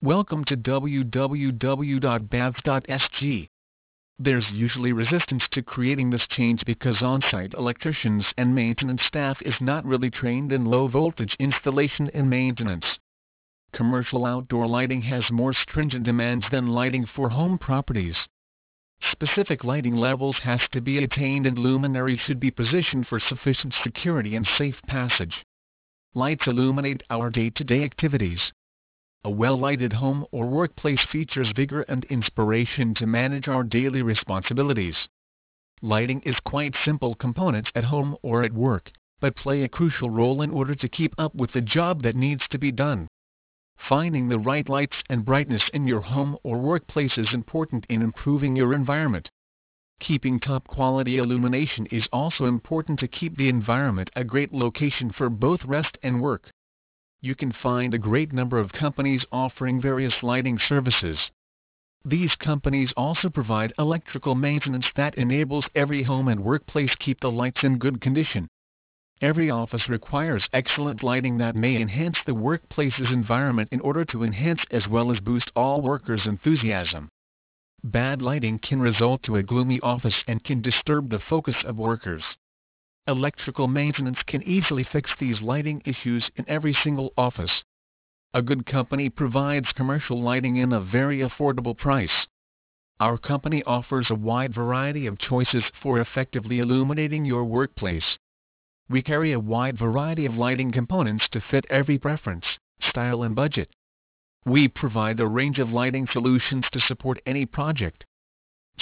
Welcome to www.baths.sg. There's usually resistance to creating this change because on-site electricians and maintenance staff is not really trained in low-voltage installation and maintenance. Commercial outdoor lighting has more stringent demands than lighting for home properties. Specific lighting levels has to be attained and luminaires should be positioned for sufficient security and safe passage. Lights illuminate our day-to-day -day activities a well-lighted home or workplace features vigor and inspiration to manage our daily responsibilities. Lighting is quite simple components at home or at work, but play a crucial role in order to keep up with the job that needs to be done. Finding the right lights and brightness in your home or workplace is important in improving your environment. Keeping top quality illumination is also important to keep the environment a great location for both rest and work you can find a great number of companies offering various lighting services. These companies also provide electrical maintenance that enables every home and workplace keep the lights in good condition. Every office requires excellent lighting that may enhance the workplace's environment in order to enhance as well as boost all workers' enthusiasm. Bad lighting can result to a gloomy office and can disturb the focus of workers. Electrical maintenance can easily fix these lighting issues in every single office. A good company provides commercial lighting in a very affordable price. Our company offers a wide variety of choices for effectively illuminating your workplace. We carry a wide variety of lighting components to fit every preference, style and budget. We provide a range of lighting solutions to support any project.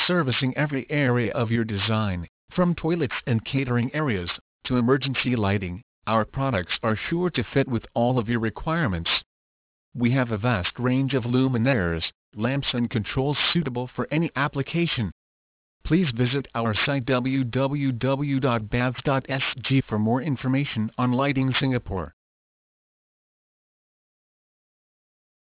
Servicing every area of your design, from toilets and catering areas, to emergency lighting, our products are sure to fit with all of your requirements. We have a vast range of luminaires, lamps and controls suitable for any application. Please visit our site www.baths.sg for more information on Lighting Singapore.